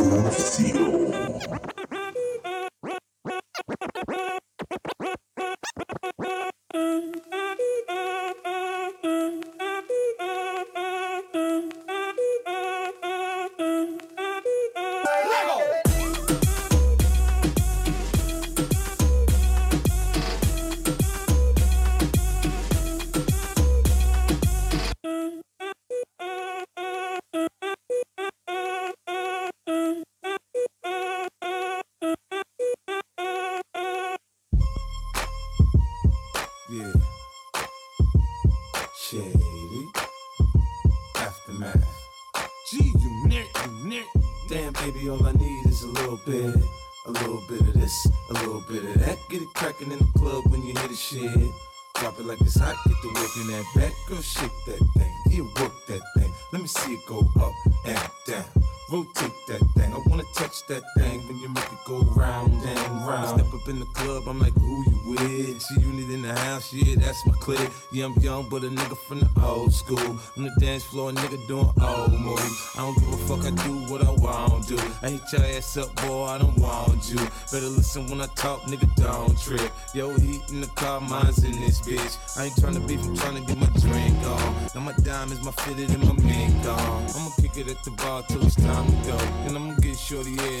Renuncio. É ass up, boy, I don't want you. Better listen when I talk, nigga, don't trip. Yo, heat in the car, mine's in this bitch. I ain't tryna beef, I'm tryna get my drink on. Now my diamonds, my fitted, and my mink on. I'ma kick it at the bar till it's time to go. And I'ma get shorty, yeah,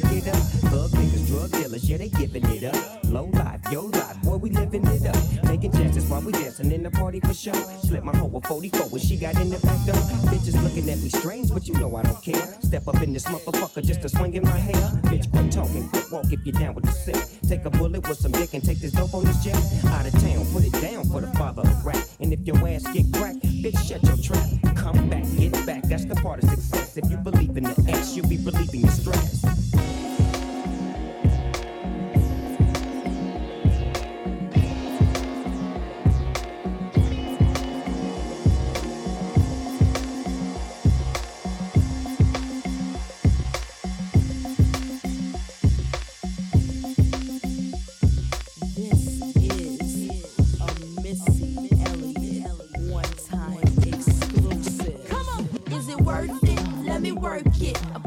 work it. I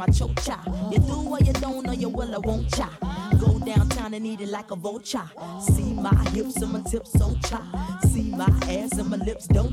my chocha. You do or you don't, or you will or won't cha. Go downtown and eat it like a vulture. See my hips and my tips so cha. See my ass and my lips don't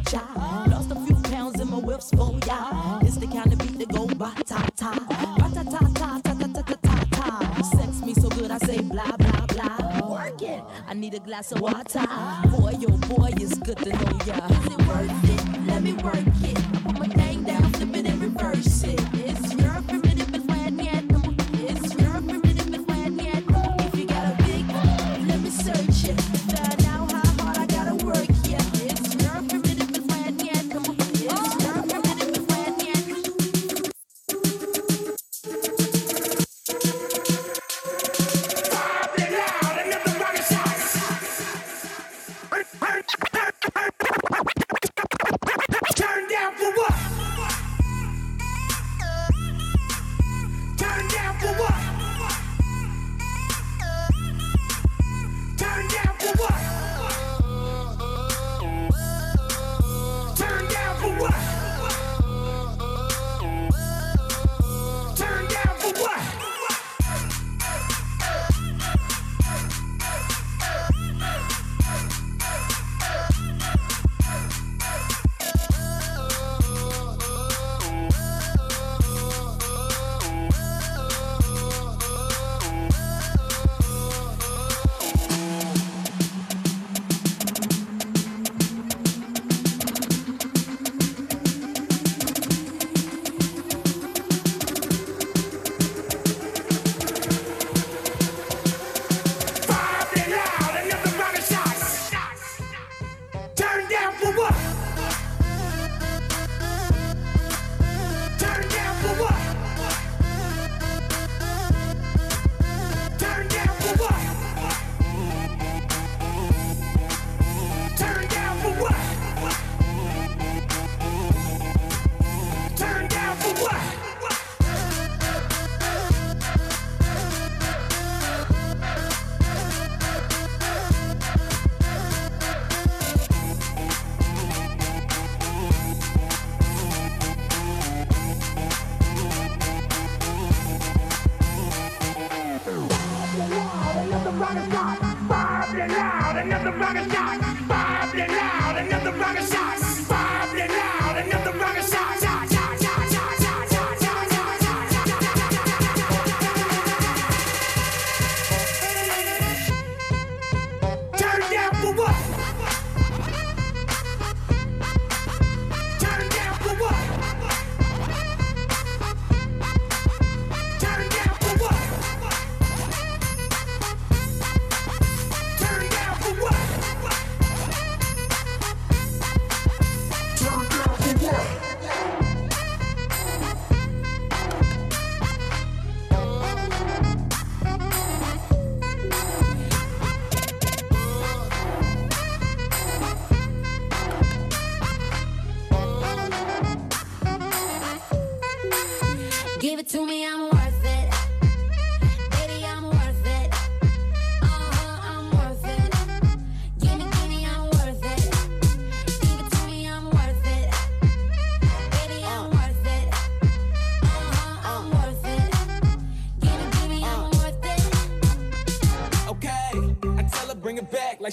motherfuckers shot.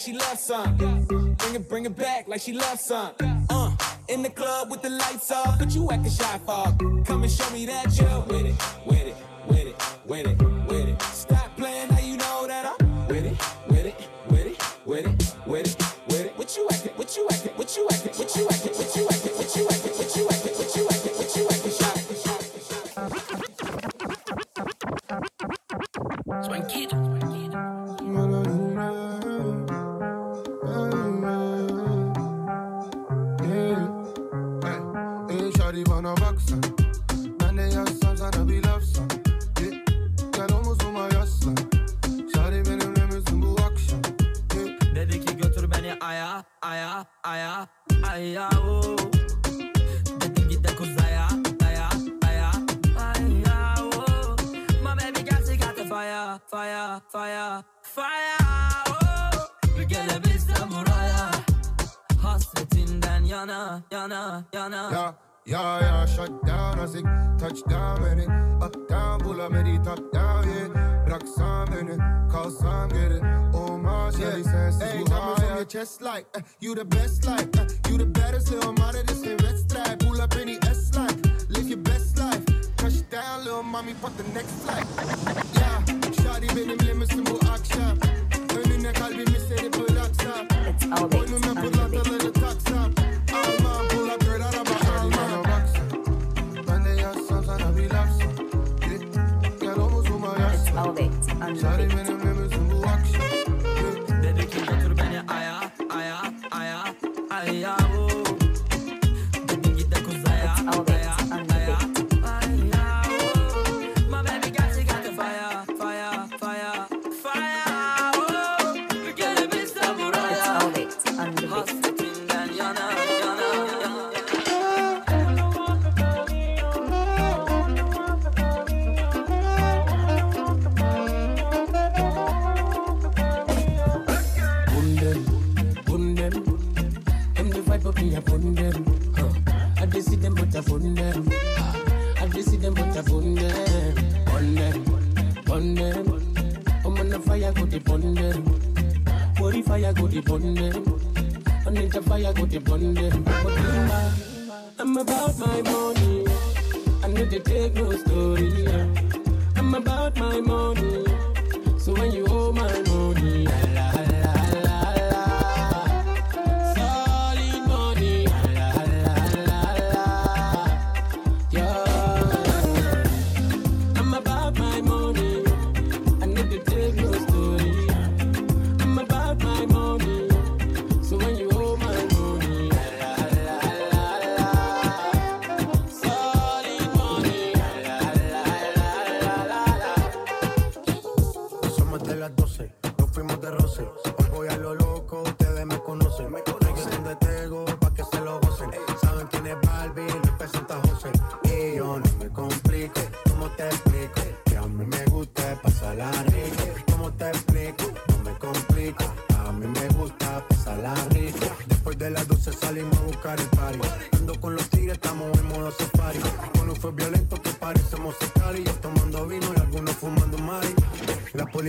she loves some. Bring it, bring it back like she loves some. Uh, in the club with the lights off, but you acting shy Fuck, Come and show me that you're with it.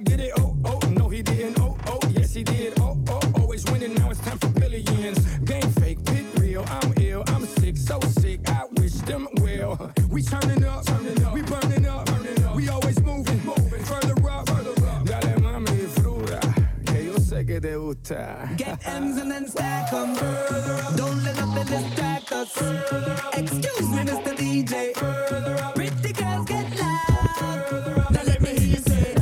Mike did it. Oh, oh, no, he didn't. Oh, oh, yes, he did. Oh, oh, always winning. Now it's time for billions. Game fake, pit real. I'm ill. I'm sick, so sick. I wish them well. We turning up, turning up. We burning up, burning up. We always moving, moving. Further up, further up. Dale, mami, fruta. Que yo sé que te gusta. Get M's and then stack them. Don't let nothing distract us. Further. Excuse me, Mr. DJ. Further up. Pretty girls get loud. Now let me hear you say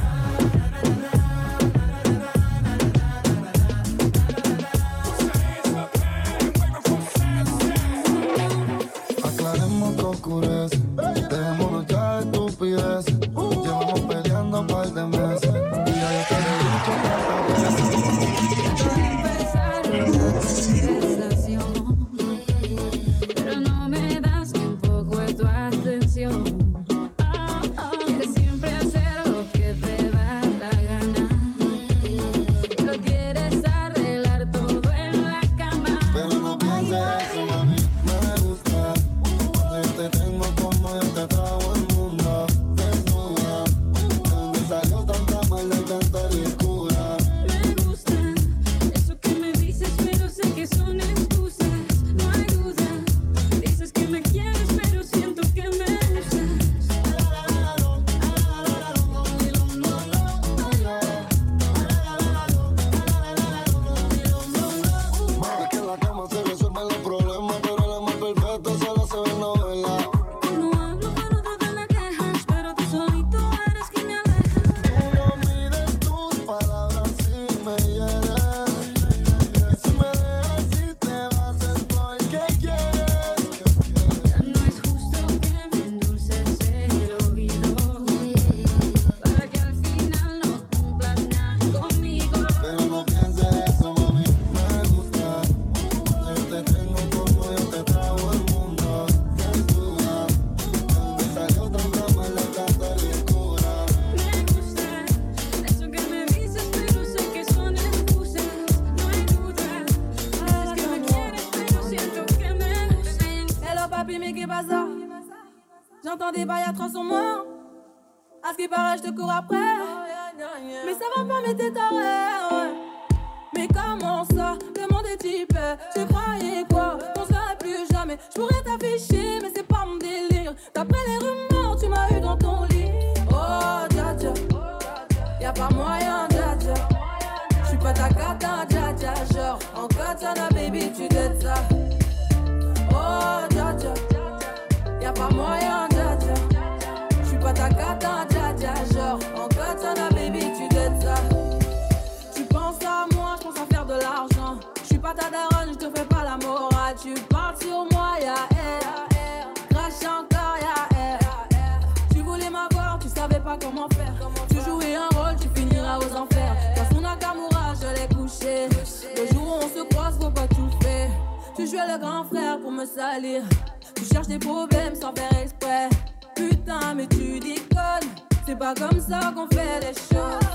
Tu cherches des problèmes sans faire exprès. Putain, mais tu déconnes. C'est pas comme ça qu'on fait les choses.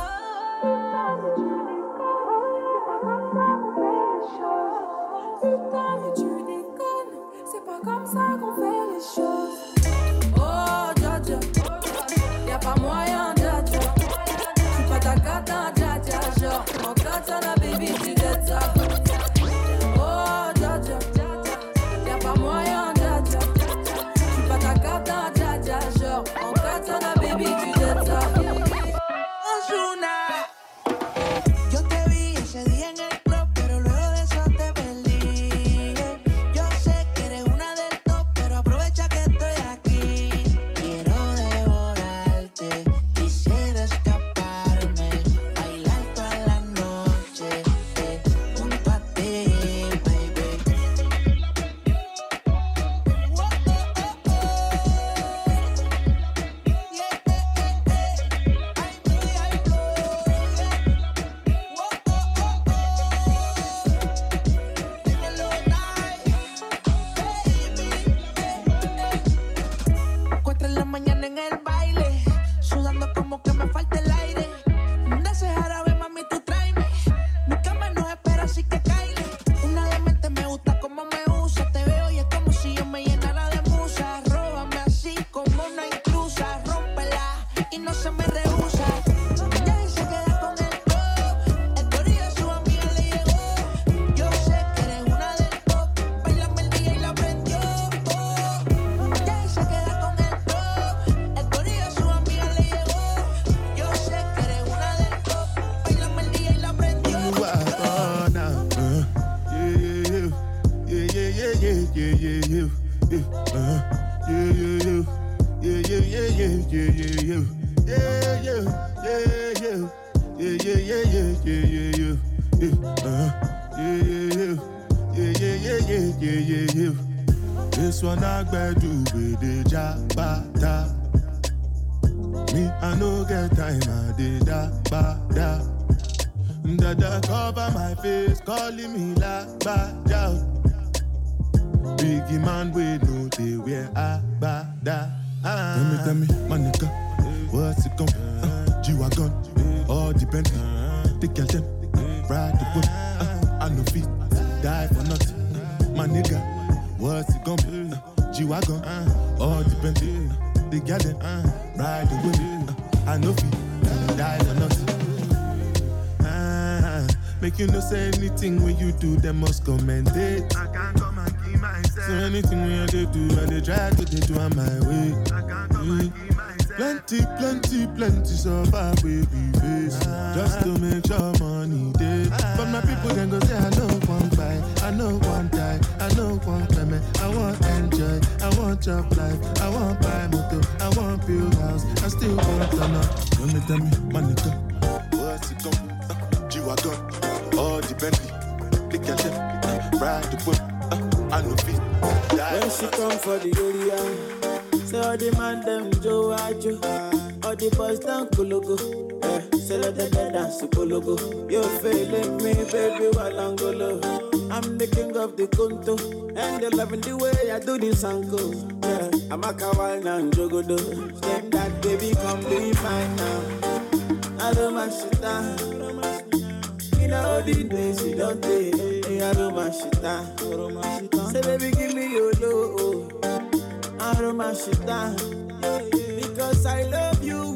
Putain, mais tu déconnes. C'est pas comme ça qu'on fait les choses. Oh, Y'a pas moyen, Dja Dja. Tu pas ta cata, hein, Dja Dja. Genre, mon. y no se me revela. People then go say I know one buy, I know one die, I know one climate. I want enjoy, I want job life, I want buy motor, I want build house, I still want to know. Tell me, tell me, my nigga, what's it gon' uh, G-Wagon, all the Bentley, lick your lip, uh, ride the whip, uh, I know die. When she come for the area, say all the man them Joe Ajo, all the boys down Kologo. Eh, them dance to Kologo. You feeling me, baby, while I'm the king of the conto, and they loving the way I do this uncle. Yeah, I'm a kawal now, jogodo. Step that baby, come be mine now. I don't my shit down. All the days you don't take. I don't my shit down. Say baby, give me your low. I don't my shit down. Because I love you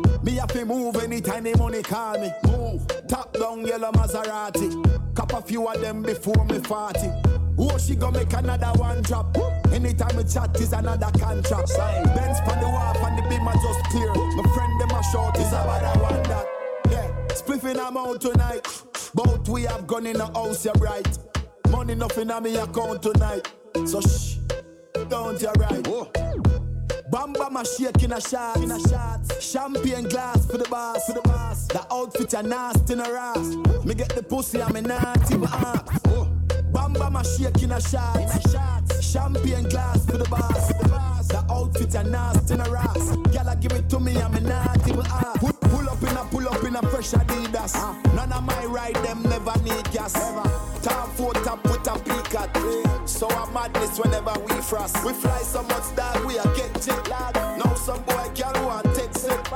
me have to move anytime the money call me. Move, top down yellow Maserati. Cop a few of them before me 40. Oh, she gonna make another one drop. Anytime we chat is another contract. Benz on the wharf and the beam are just clear. My friend them a short is about a one that. Yeah, spliffing I'm out tonight. Both we have gone in the house, you're right. Money nothing on me account tonight. So shh, don't you right. Bamba my shake in a shot, in a shot. Champagne glass for the boss, for the boss. The outfit a nasty in a ass. Me get the pussy, I'm a naughty my ass. Bamba my shake in a shot, in a shot. Champagne glass for the boss, for the boss. The outfit a nasty in a ass. Gyal give it to me, I'm a naughty my. Pull, up in a, pull up in a fresh Adidas. None of my ride them never need gas. Top four top with a peacock. So a madness whenever we frost. We fly so much that we are get jet lag. Now some boy can want take set.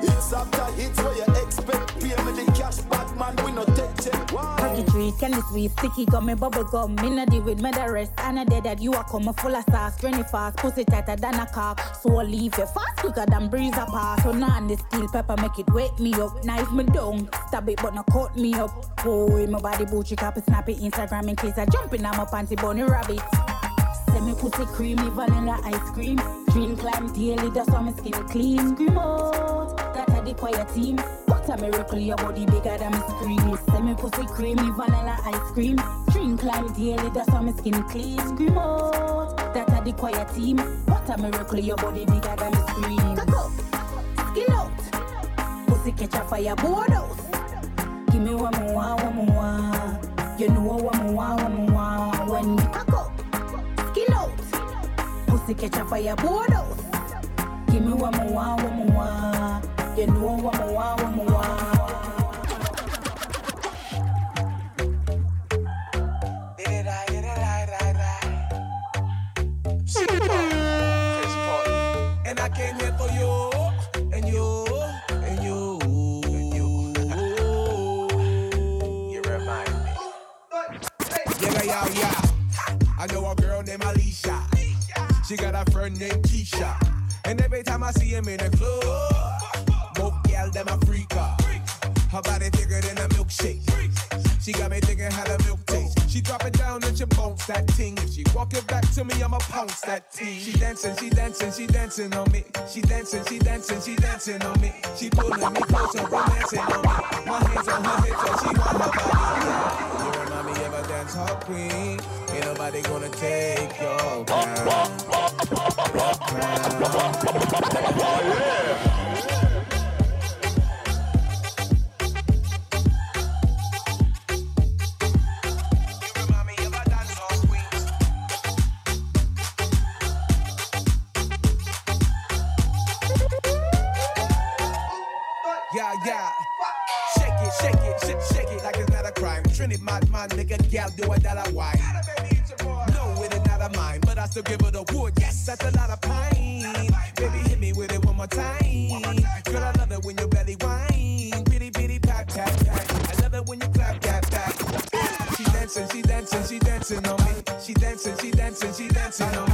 Hits after hits where you expect. Pay me the cash, bad man, we no take check. Package candy sweet, sticky gummy bubble gum. Me no deal with me the rest. And I did that you are coming full of sauce, granny fast, pussy tighter than a cock. So I leave it fast quicker than breeze apart. So now on the steel pepper make it wake me up. Knife me down, stab it but no cut me up. Oh, Boy, my body booty copy snappy Instagram in case I jump in on my panty bunny rabbit. Send me pussy creamy vanilla ice cream. Drink climb daily, that's why my skin clean. Scream out, that are the quiet team. What a miracle, your body bigger than my screen. Send me pussy creamy vanilla ice cream. Drink climb daily, that's why my skin clean. Scream out, that are the quiet team. What a miracle, your body bigger than my screen. Cock up, skin out. Pussy catch a fire, board house. Give me one more, one more. You know what more, one more. When you cock up skin out. Pussy catch a fire board out. Give me one more, one more. You know one more, one more. And I came here for you, and you, and you, and you. You remind me. Yeah, yeah, yeah. I know a girl named Alicia. She got a friend named Keisha. And every time I see him in the club, that my freak. Her body thicker than a milkshake. She got me thinking how the milk tastes. She drop it down and she bounce that ting. If she walk it back to me, I'ma pounce that ting. She dancing, she dancing, she dancing on me. She dancing, she dancing, she dancing on me. She pulling me closer, romancing on me. My hands on her hips, and she want my body. You remind me of a dance hall queen. Ain't nobody gonna take your. Your crown. Oh, yeah. to give it a wood. Yes, that's a lot of pain. Baby, hit me with it one more time. Girl, I love it when your belly whine. Bitty, bitty, pop, tap, tap. I love it when you clap, clap, clap. She dancing, she dancing, she dancing on me. She dancing, she dancing, she dancing on me.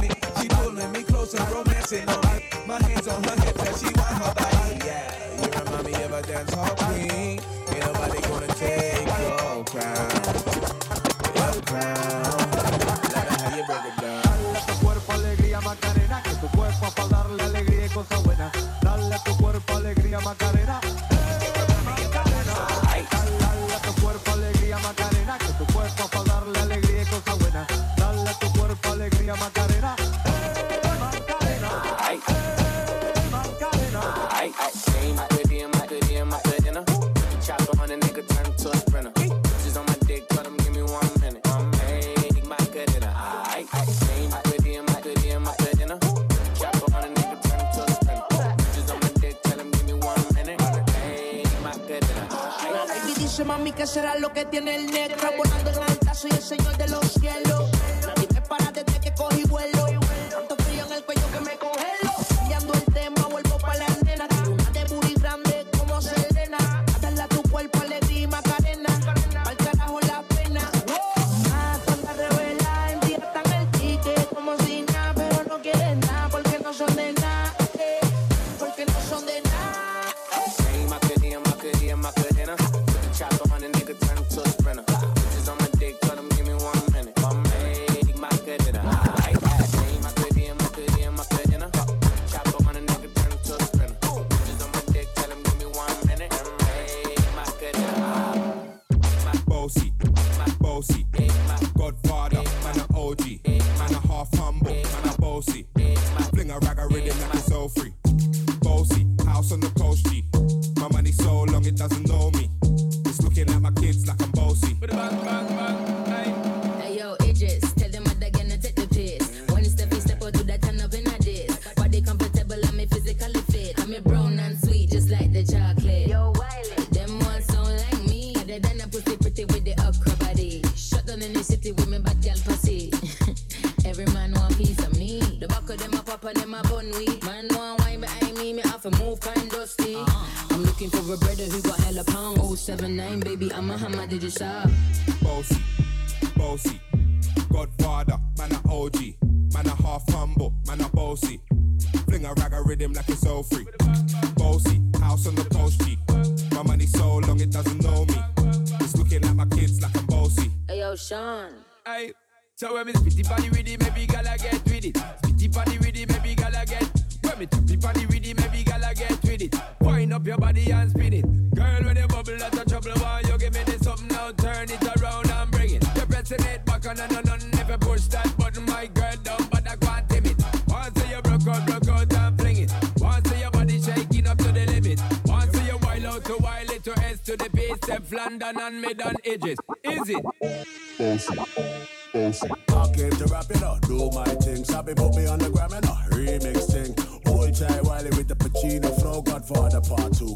on know nothing if you push that button, my girl down, but I can't tame it. Once you broke out, broke out and fling it. Once your body shaking up to the limit. Once you wild out to wild it to S to the base, step London and mid on edges. Is it? Bossy. Bossy. I came to rap it up, do my thing. Sabi put me on the gram and a remix thing. Old Jai Wiley with the Pacino flow, Godfather part two.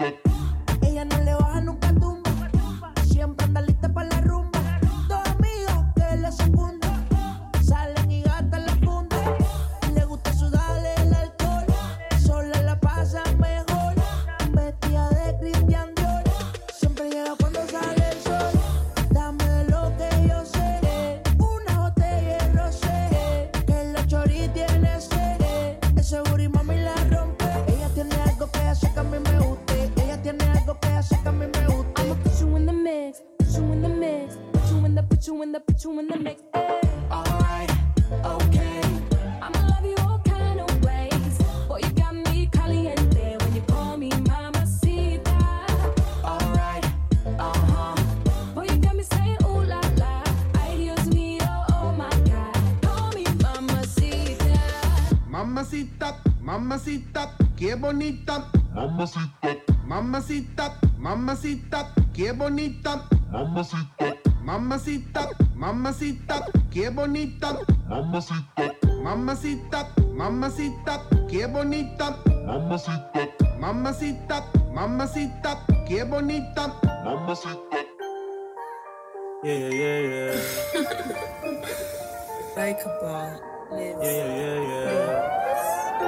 Bonita. Mamacita. Mamacita, mamacita, qué bonita. Mamacita. Mamacita, mamacita, qué bonita. Mamacita. Mamacita, mamacita, qué bonita. Mamacita. Mamacita, mamacita, qué bonita. Mamacita. Yeah, yeah, yeah, Like a ball. yeah. Yeah, yeah, yeah.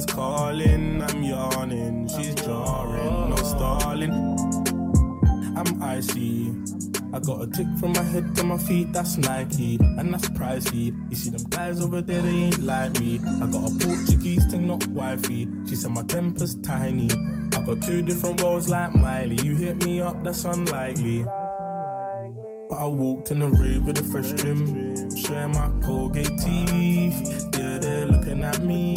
She's calling, I'm yawning. She's jarring, no stalling. I'm icy. I got a tick from my head to my feet, that's Nike, and that's pricey. You see them guys over there, they ain't like me. I got a Portuguese thing, not wifey. She said my temper's tiny. I got two different worlds like Miley. You hit me up, that's unlikely. But I walked in the rave with a fresh trim, showing my Colgate teeth. Yeah, they're looking at me,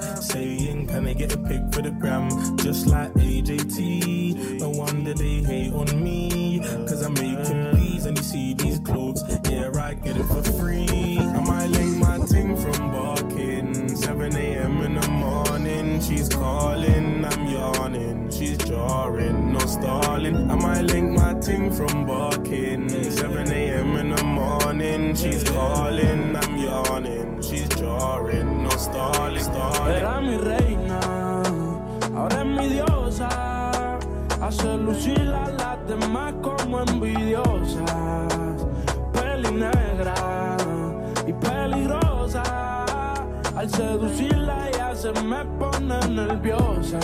saying, Can I get a pic for the gram? Just like AJT. No wonder they hate on me, cause I'm making these and you see these clothes. Yeah, I get it for free. I might link my ting from barking. 7 a.m. in the morning, she's calling, I'm yawning. She's jarring, no stalling. I might link my ting from barking. 7 a.m. in the morning, she's calling, I'm yawning. She's jarring, Era mi reina, ahora es mi diosa. Hace lucir a las demás como envidiosas. Peli negra y peligrosa. Al seducirla ella se me pone nerviosa.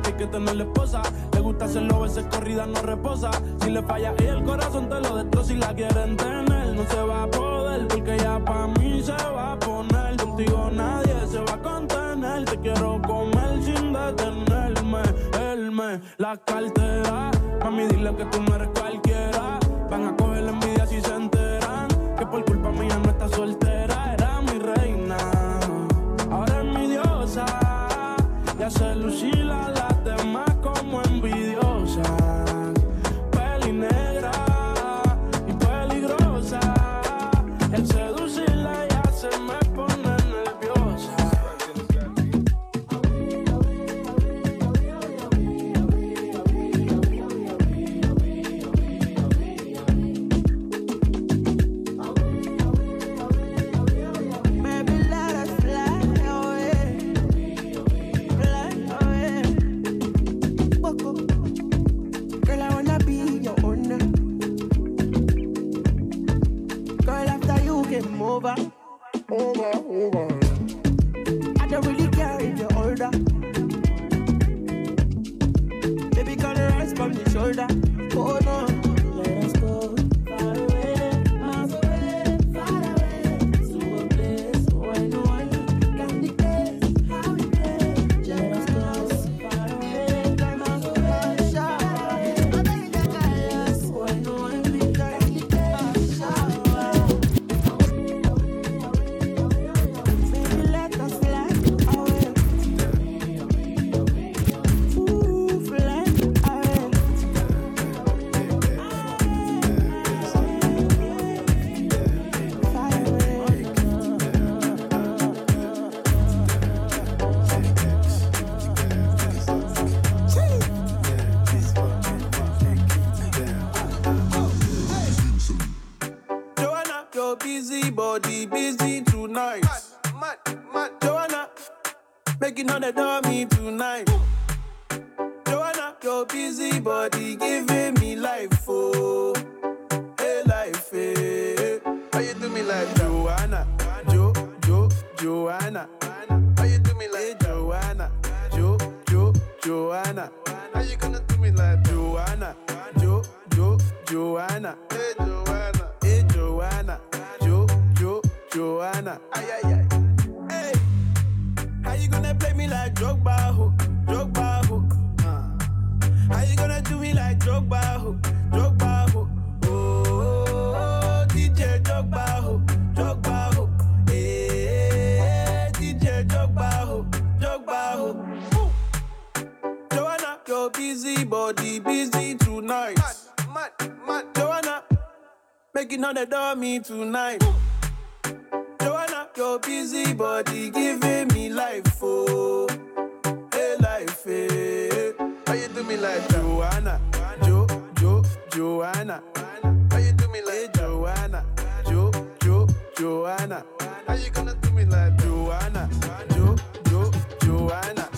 Que hay que tener la esposa. Le gusta hacerlo, veces corrida no reposa. Si le falla y el corazón te lo destroza. Si la quieren tener, no se va a poder. Porque ya pa' mí se va a poner. Contigo nadie se va a contener. Te quiero comer sin detenerme. Él me la cartera. Mami, dile que tú no eres cualquiera. Over, over, over. I don't really care if you're older. Baby, you rise from the shoulder? Oh no, the dummy tonight. Joanna, your busy body me like Drogba hook, Drogba hook? Uh. How you gonna do me like Drogba hook, Drogba hook? Oh, DJ Drogba hook, Drogba hook. Hey, DJ Drogba hook, Drogba hook. Ooh. Joanna, your busy body busy tonight. Mad, mad, mad. Joanna, making all the dummy tonight. Joanna, your busy body giving me life, oh, hey life, hey. How you do me like Joanna, Jo, Jo, Joanna? How you do me like eh, Joanna, Jo, Jo, Joanna? How you gonna do me like Joanna, Jo, Jo, Joanna,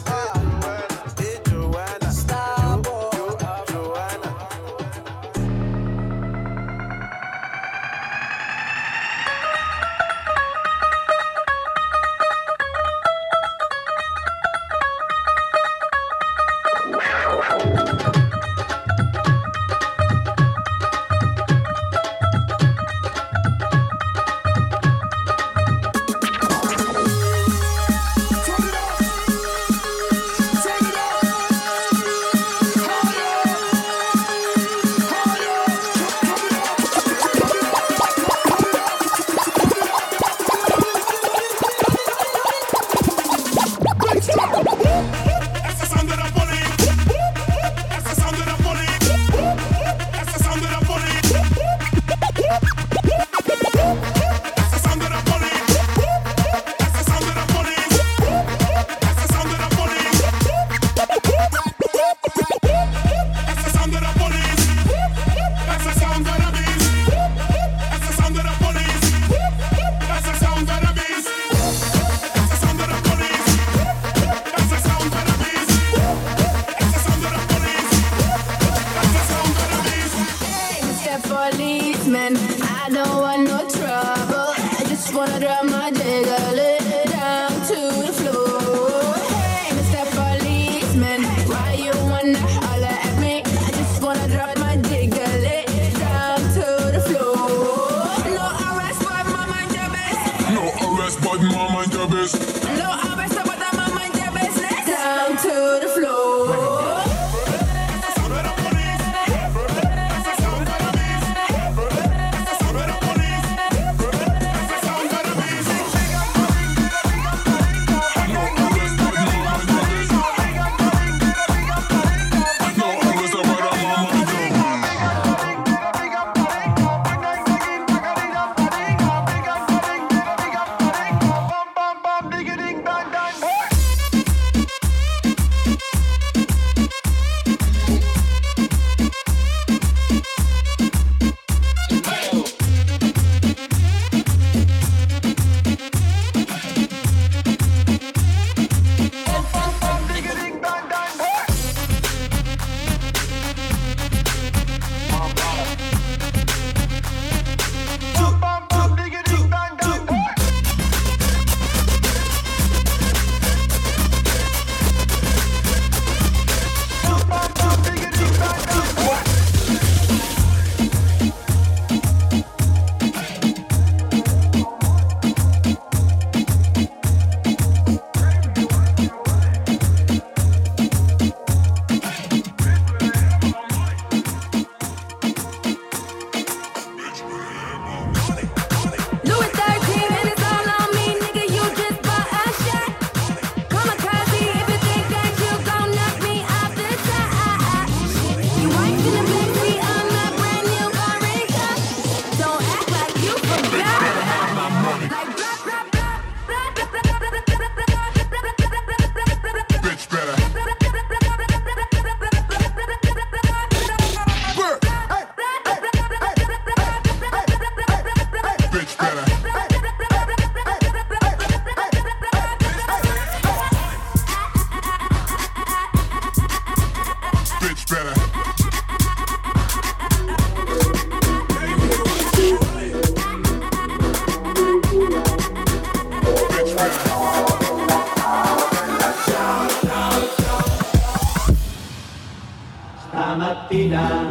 Stamattina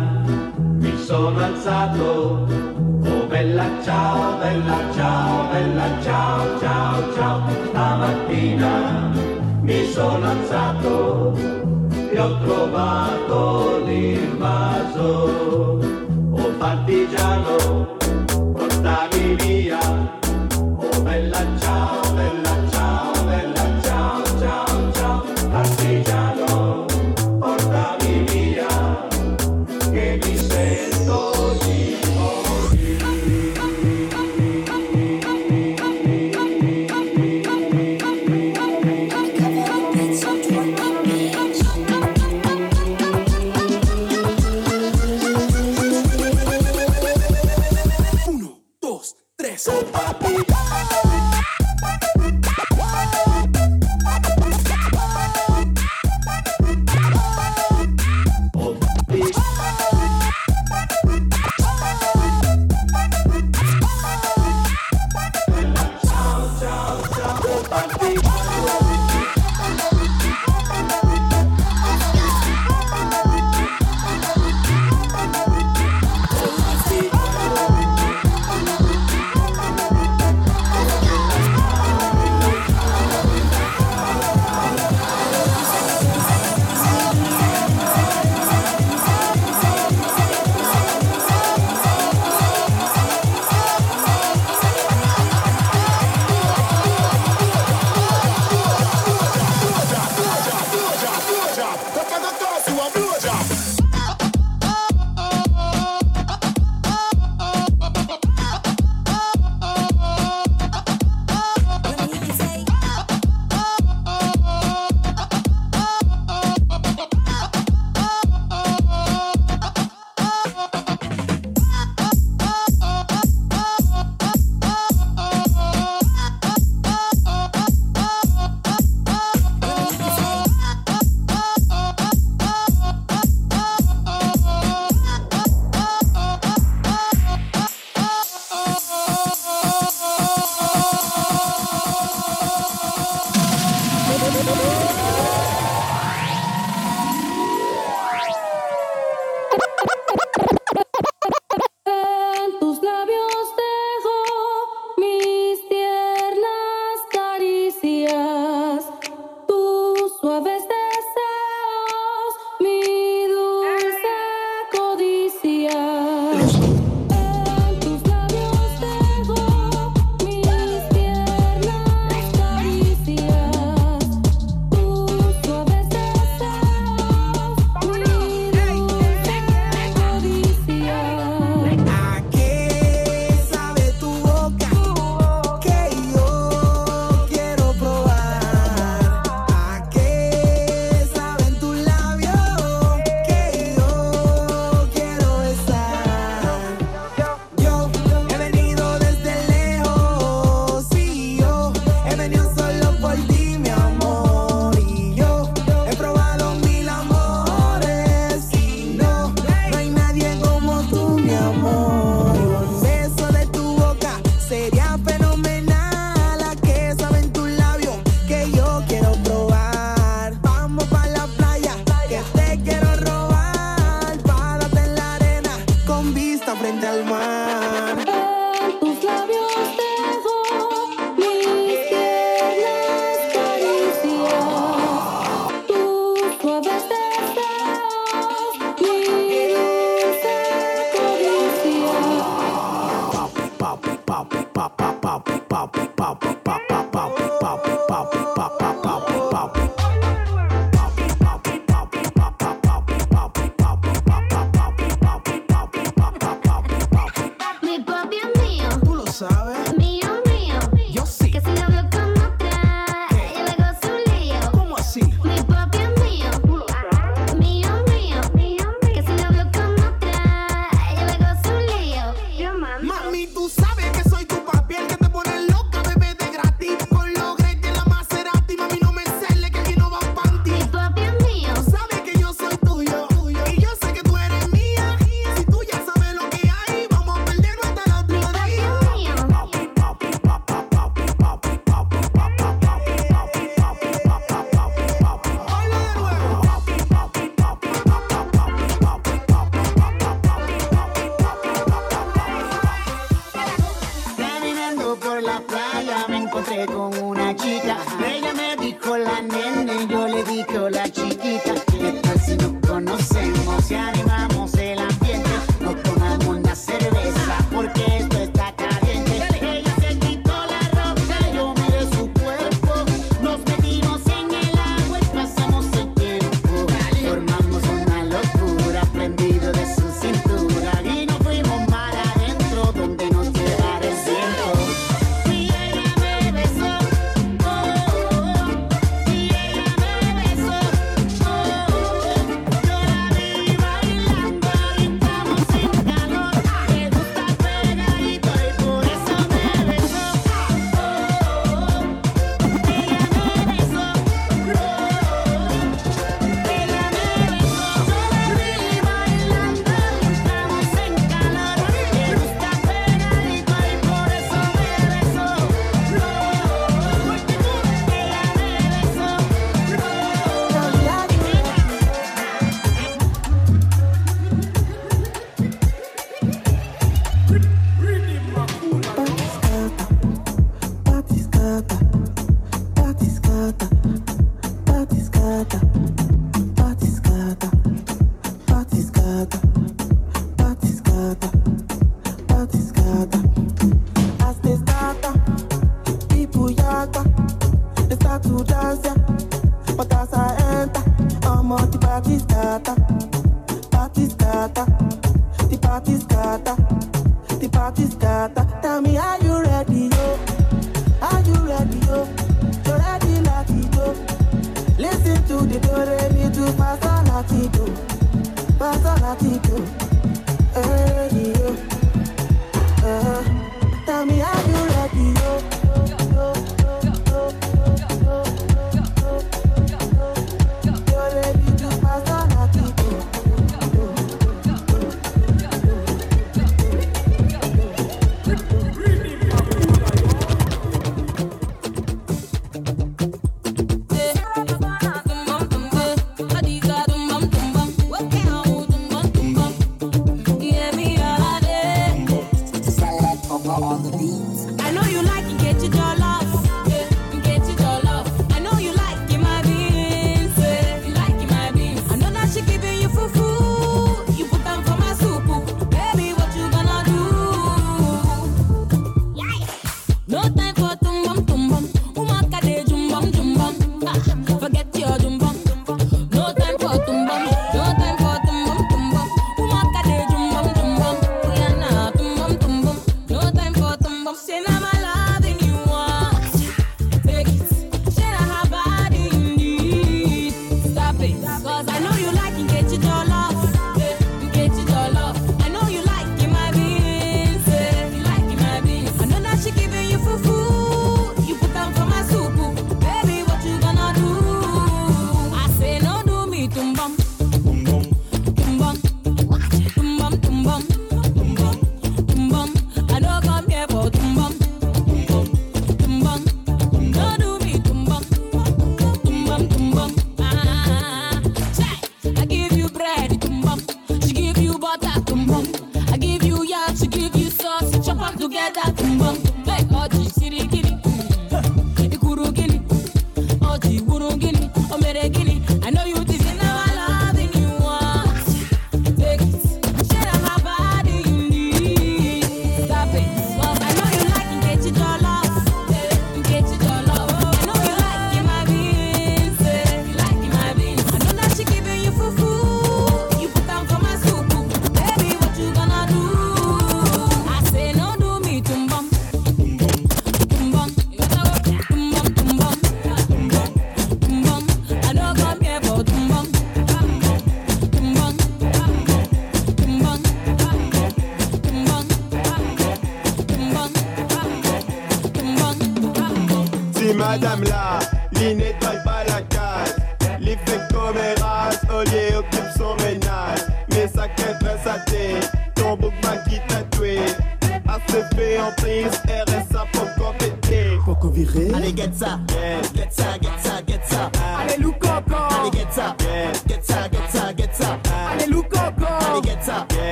mi sono alzato, oh bella ciao, bella ciao, bella ciao, ciao, ciao. Stamattina mi sono alzato e ho trovato l'invaso, oh partigiano.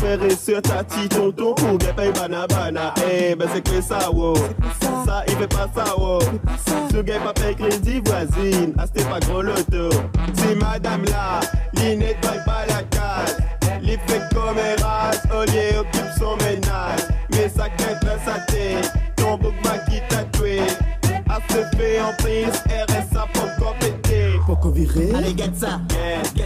frères et sœurs, tati, tonton, ou gepay banabana. Eh, ben c'est que ça, wow. Ça, il fait pas ça, wow. Ce gars pas payé voisine, ah, c'était pas gros loto. Si madame là, l'inette paye pas la case. Les fait comme son ménage. Mais sa quête dans sa tête, ton bouc m'a qui tatoué. ACP en prise, RSA pour compléter. Pour qu'on virer Allez, get ça. Yeah.